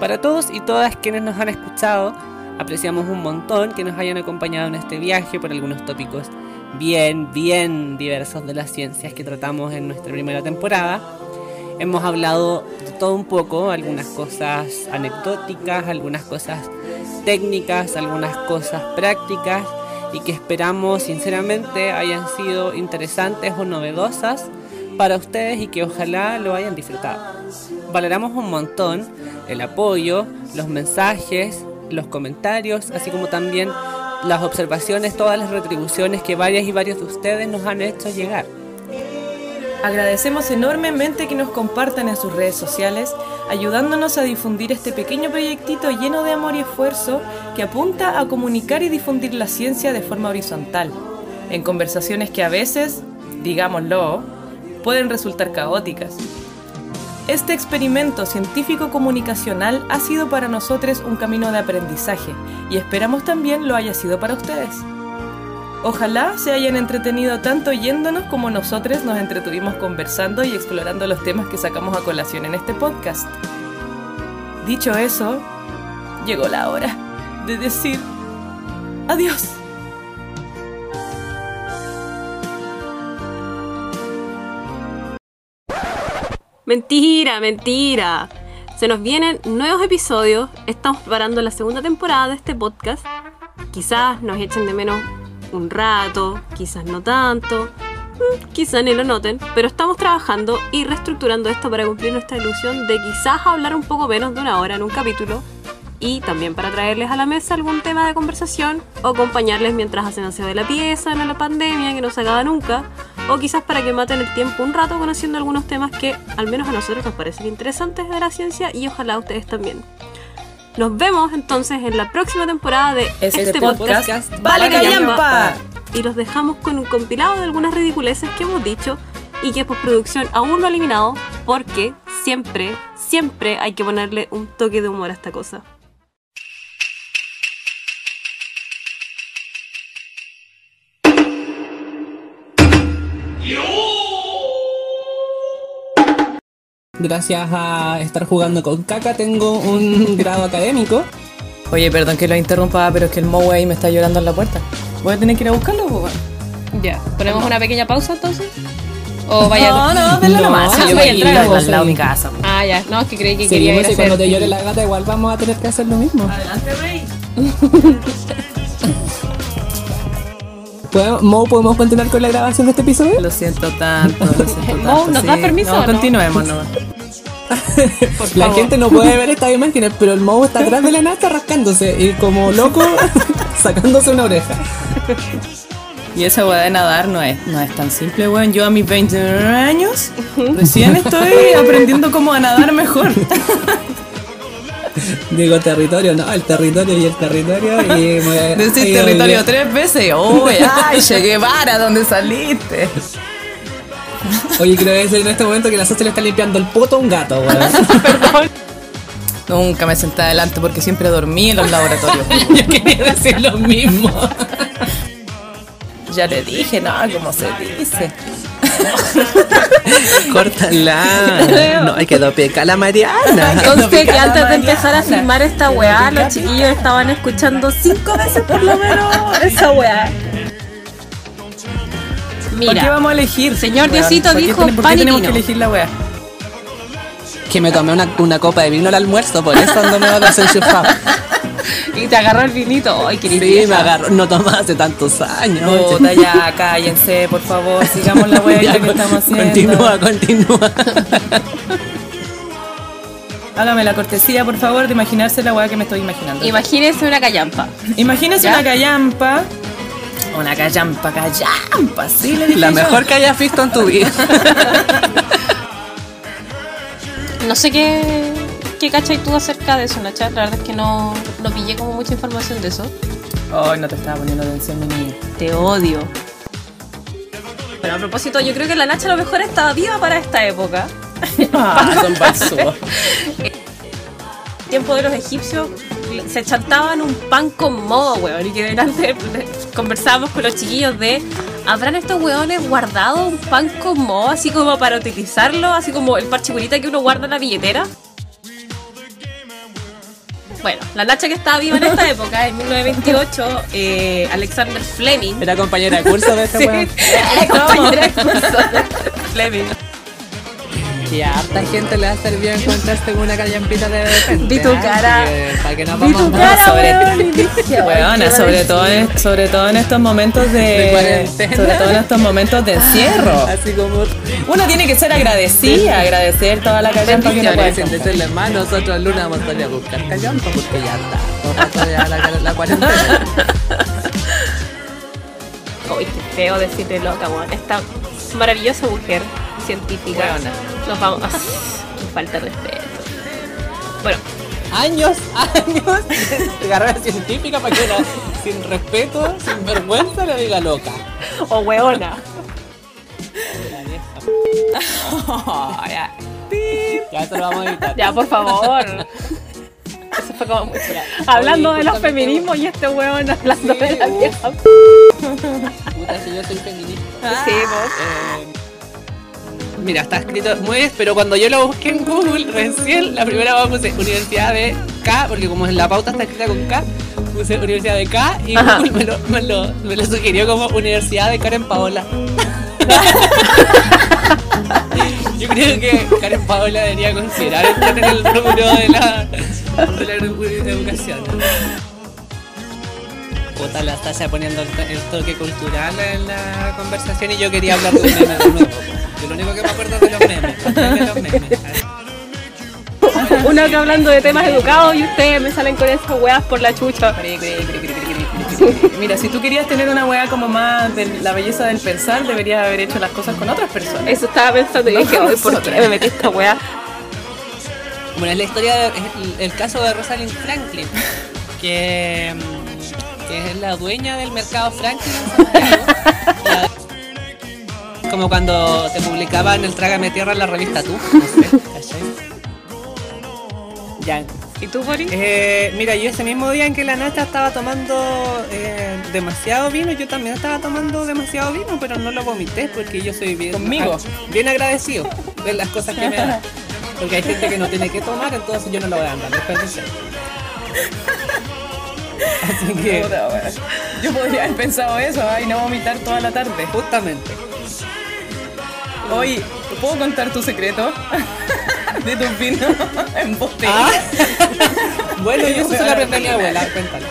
Para todos y todas quienes nos han escuchado, apreciamos un montón que nos hayan acompañado en este viaje por algunos tópicos bien, bien diversos de las ciencias que tratamos en nuestra primera temporada. Hemos hablado de todo un poco, algunas cosas anecdóticas, algunas cosas técnicas, algunas cosas prácticas y que esperamos sinceramente hayan sido interesantes o novedosas para ustedes y que ojalá lo hayan disfrutado. Valoramos un montón el apoyo, los mensajes, los comentarios, así como también las observaciones, todas las retribuciones que varias y varios de ustedes nos han hecho llegar. Agradecemos enormemente que nos compartan en sus redes sociales, ayudándonos a difundir este pequeño proyectito lleno de amor y esfuerzo que apunta a comunicar y difundir la ciencia de forma horizontal, en conversaciones que a veces, digámoslo, pueden resultar caóticas. Este experimento científico-comunicacional ha sido para nosotros un camino de aprendizaje y esperamos también lo haya sido para ustedes. Ojalá se hayan entretenido tanto oyéndonos como nosotros nos entretuvimos conversando y explorando los temas que sacamos a colación en este podcast. Dicho eso, llegó la hora de decir adiós. Mentira, mentira. Se nos vienen nuevos episodios. Estamos preparando la segunda temporada de este podcast. Quizás nos echen de menos un rato, quizás no tanto, mm, quizás ni lo noten, pero estamos trabajando y reestructurando esto para cumplir nuestra ilusión de quizás hablar un poco menos de una hora en un capítulo y también para traerles a la mesa algún tema de conversación o acompañarles mientras hacen aseo de la pieza en la pandemia que no se acaba nunca o quizás para que maten el tiempo un rato conociendo algunos temas que al menos a nosotros nos parecen interesantes de la ciencia y ojalá a ustedes también. Nos vemos entonces en la próxima temporada de Este este, podcast, podcast, Vale Callampa. Y los dejamos con un compilado de algunas ridiculeces que hemos dicho y que postproducción aún no ha eliminado porque siempre, siempre hay que ponerle un toque de humor a esta cosa. Gracias a estar jugando con caca tengo un grado académico. Oye, perdón que lo interrumpa, pero es que el Moe ahí me está llorando en la puerta. Voy a tener que ir a buscarlo, weón? Ya, ¿ponemos una pequeña pausa entonces? O vaya. No, no, denle No, nomás. sí, yo voy a entrar, al vos, lado de sí. mi casa. po. Ah, ya, no, es que creí que quería Seguimos ir a cuando te llore la gata igual vamos a tener que hacer lo mismo. Adelante, rey. ¿Podemos- Mo, ¿podemos continuar con la grabación de este episodio? Lo siento tanto, lo siento tanto. Mo, ¿nos das permiso No, no? continuemos nomás. La gente no puede ver estas imágenes, pero el Mo está atrás de la nata rascándose y como loco sacándose una oreja. Y esa weá de nadar no es, no es tan simple, weón. Yo a mis 29 años recién estoy aprendiendo cómo a nadar mejor. Digo territorio, no, el territorio y el territorio y me- Decís territorio tres veces. Uy, ay, llegué para donde saliste. Oye, creo que es en este momento que la Socia le está limpiando el poto a un gato, weón. Nunca me senté adelante porque siempre dormí en los laboratorios. Yo quería decir lo mismo. ya le dije, no, como se dice. Córtala. No, hay que peca la Mariana. Conste que antes de empezar a filmar esta weá, los chiquillos estaban escuchando cinco veces por lo menos esa weá. ¿Por qué vamos a elegir? Señor? Diosito ¿Por qué dijo ¿Por qué pan y tenemos vino? que elegir la wea? Que me tomé una, una copa de vino al almuerzo, por eso ando medio desenchufado. y te agarró el vinito. Ay, qué Sí, me agarró. No tomaba hace tantos años. Puta, ya, cállense, por favor. Sigamos la wea Ya, que estamos haciendo. Continúa, continúa. Hágame la cortesía, por favor, de imaginarse la wea que me estoy imaginando. Imagínese una callampa. Imagínese ¿Ya? una callampa. Una callampa, callampa, sí, le dije La yo. mejor que hayas visto en tu vida. No sé qué, qué cachai tú acerca de eso, Nacha. La verdad es que no, no pillé como mucha información de eso. Ay, no te estaba poniendo atención, mi niña. Te odio. Pero a propósito, yo creo que la Nacha a lo mejor estaba viva para esta época. Ah, son tiempo de los egipcios se chantaban un pan con modo, weón. Y que delante conversábamos con los chiquillos de ¿Habrán estos hueones guardado un pan con moho así como para utilizarlo? Así como el parche que uno guarda en la billetera. Bueno, la Nacha que estaba viva en esta época, en 1928, eh, Alexander Fleming. Era compañera de curso de esta Sí, era compañera de curso de Fleming. Y a harta gente le va a servir encontrarse con una callampita de repente. Vi tu ¿ah? cara. Que, Para que no Vi vamos tu más cara, sobre Weona, sobre todo, en, sobre todo en estos momentos de, De cuarentena. sobre todo en estos momentos de encierro. Así como Uno tiene que ser agradecida, agradecer toda la callampa que uno puede decirle más, nosotros el lunes vamos a salir a buscar callampa porque ya está. Vamos a ya la, la cuarentena. Uy, qué feo decirle loca, weón. Esta maravillosa mujer científica. Weona. Nos vamos. Qué falta de respeto. Bueno, Años, años de carrera científica para que la, sin respeto, sin vergüenza, le diga loca. o weona. Oh, ya. Ya eso lo vamos a evitar. Ya, por favor. Eso fue como mucho. Hablando Oye, de los feminismos y este weón hablando Sí, de la vieja. Puta, si yo soy feminista. Sí, vos. Eh, mira, está escrito muy bien, pero cuando yo lo busqué en Google, recién la primera vez puse Universidad de K, porque como en la pauta está escrita con K, puse Universidad de K y Ajá. Google me lo, me, lo, me lo sugirió como Universidad de Karen Paola. yo creo que Karen Paola debería considerar entrar en el rubro de la, de la educación. Puta, la Stasia poniendo el, to- el toque cultural en la conversación y yo quería hablar de nuevo. Yo lo único que me acuerdo es de los memes. de los memes. Uno que hablando de temas educados y ustedes me salen con esas weas por la chucha. Mira, si tú querías tener una weá como más de la belleza del pensar, deberías haber hecho las cosas con otras personas. Eso estaba pensando y No dije, con "Ay, ¿por qué me metí esta wea? Bueno, es la historia, de- es el, el caso de Rosalind Franklin, que, mm, que es la dueña del mercado Franklin en Santiago. La- como cuando te publicaban el Trágame Tierra en la revista Tú. No sé, ¿cachai? Ya, ¿Y tú, Boris? Eh, mira, yo ese mismo día en que la Nacha estaba tomando eh, demasiado vino, yo también estaba tomando demasiado vino, pero no lo vomité porque yo soy bien, Conmigo. bien agradecido de las cosas que me dan. Porque hay gente que no tiene que tomar, entonces yo no lo voy a andar desperdiciando. Así que, Puta. Yo podría haber pensado eso y no vomitar toda la tarde. justamente. Oye, ¿te puedo contar tu secreto? de tus vinos en botella. Ah. Bueno, yo eso se lo aprendí a mi abuela, cuéntale.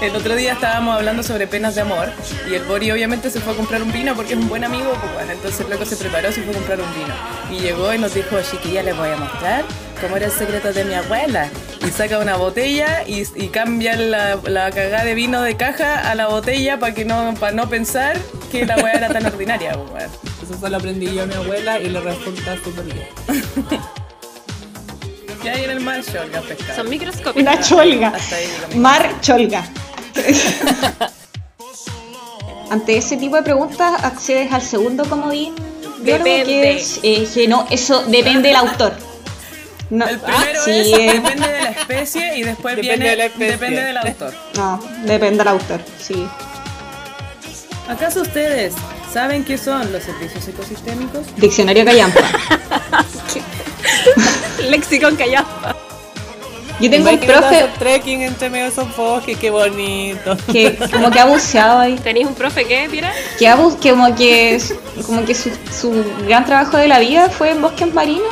El otro día estábamos hablando sobre penas de amor y el Bori obviamente se fue a comprar un vino porque es un buen amigo, pues bueno, entonces el loco se preparó, se fue a comprar un vino y llegó y nos dijo, chiquilla, les voy a mostrar cómo era el secreto de mi abuela. Y saca una botella y, y cambia la, la cagada de vino de caja a la botella para que no, para no pensar que la weá era tan ordinaria, pues bueno. Eso se lo aprendí yo a mi abuela y le resulta súper bien. ¿Qué hay en el mar? Cholga, pescado. Son microscópicos. Una cholga. Ahí Mar cholga. Ante ese tipo de preguntas accedes al segundo comodín. Depende. que es eh, que no, eso depende del autor. No, El primero sí, es eh, depende de la especie y después Depende viene de la especie. depende del autor. no, depende del autor, sí. ¿Acaso ustedes saben qué son los servicios ecosistémicos? Diccionario Callampa. Lexicon callapa. Yo tengo un profe trekking entre medio de esos bosques, qué bonito. que como que ha buceado ahí. ¿Tenéis un profe que, Pira? Que, ha bu- que como que, como que su, su gran trabajo de la vida fue en bosques marinos.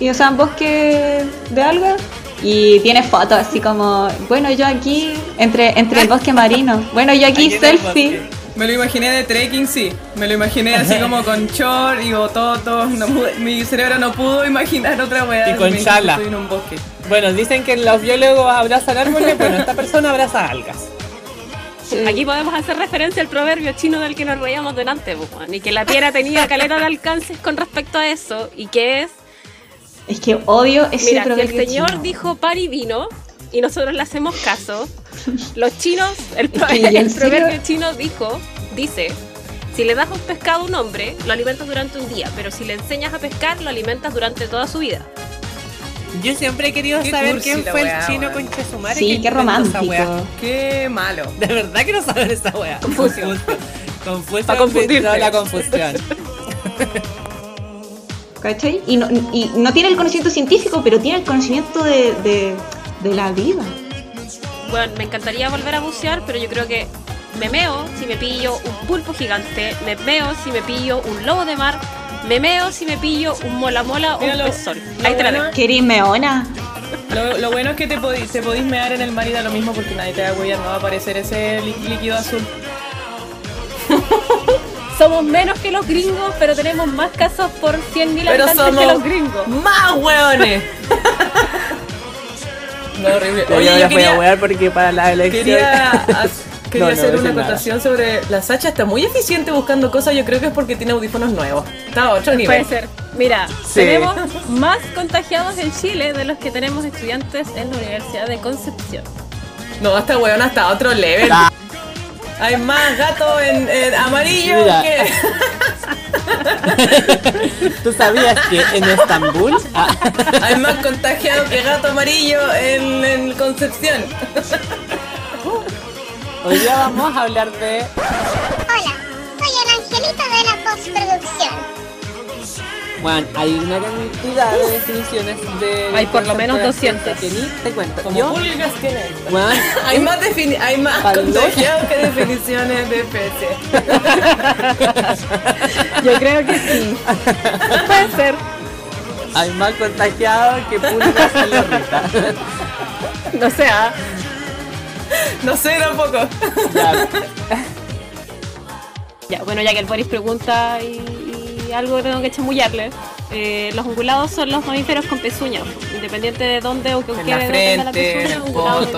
Y o sea, en bosques de algas. Y tiene fotos así como, bueno, yo aquí, entre, entre el bosque marino. Bueno, yo aquí selfie. Me lo imaginé de trekking, sí. Me lo imaginé así como con short y bototos. No mi cerebro no pudo imaginar otra weá. Y con chala. Estoy en un bosque. Bueno, dicen que los biólogos abrazan árboles, bueno, esta persona abraza algas. Aquí podemos hacer referencia al proverbio chino del que nos reíamos delante, pues, y que la tierra tenía caleta de alcances con respecto a eso, y que es, Es que odio ese mira, si el señor chino. dijo par y vino, y nosotros le hacemos caso, los chinos, el, pro- Es que, ¿en el serio? proverbio chino dijo, dice, si le das un pescado a un hombre, lo alimentas durante un día, pero si le enseñas a pescar, lo alimentas durante toda su vida. Yo siempre he querido Qué saber quién fue el chino con Chesumare. Sí, qué romántico. Qué malo. De verdad quiero saber esa weá. Confucio. Confusa Pa' confundirte. no, la confusión. ¿Cachai? Y no, y no tiene el conocimiento científico, pero tiene el conocimiento de, de, de la vida. Bueno, me encantaría volver a bucear, pero yo creo que me meo si me pillo un pulpo gigante, me meo si me pillo un lobo de mar, me meo si me pillo un mola mola o un sol. lo Ahí te la. ¿Querís meona? Lo, lo bueno es que te podís, te podís mear en el mar y da lo mismo porque nadie te va a huellar, no va a aparecer ese lí- líquido azul. Somos menos que los gringos, pero tenemos más casos por 100.000 Pero habitantes somos que los gringos. más hueones. no, horrible. Oye, Oye, yo yo voy a wear porque para la elección. quería, No, hacer no una acotación sobre la Sacha está muy eficiente buscando cosas, yo creo que es porque tiene audífonos nuevos. Está a otro nivel. Puede ser. Mira, Sí. tenemos más contagiados en Chile de los que tenemos estudiantes en la Universidad de Concepción. No, esta hueona está a otro level. Hay más gatos en, en amarillo Mira. que. ¿Tú sabías que en Estambul? Ah, Hay más contagiados que gato amarillo en, en Concepción. hoy día vamos a hablar de. Hola, soy el angelito de la postproducción. Bueno, hay una cantidad de definiciones de. Hay por lo menos 200. Que ni te cuento. Como Yo, pulgas tiene. bueno, Hay más, defini- hay más contagiados que definiciones de especie. Yo creo que sí. Puede ser. hay más contagiados que pulgas en la ruta. No sé, ah. No sé tampoco. Ya, Ya, bueno, ya que el Boris pregunta y, y algo que tengo que chamullarle. eh, los ungulados son los mamíferos con pezuñas, independiente de dónde o con En qué la tenga la frente, pezuña, el ungulado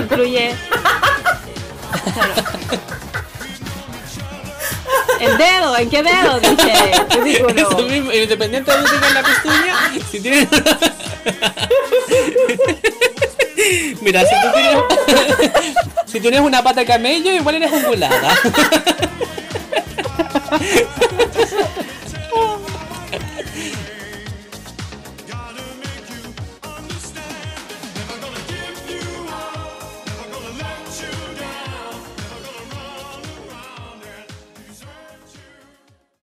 incluye ¿El dedo? ¿En qué dedo? Dije. Eso mismo, independiente de dónde tengas la pezuña, si tienes. Mira, si tú tienes. si tienes una pata de camello, igual eres ungulada.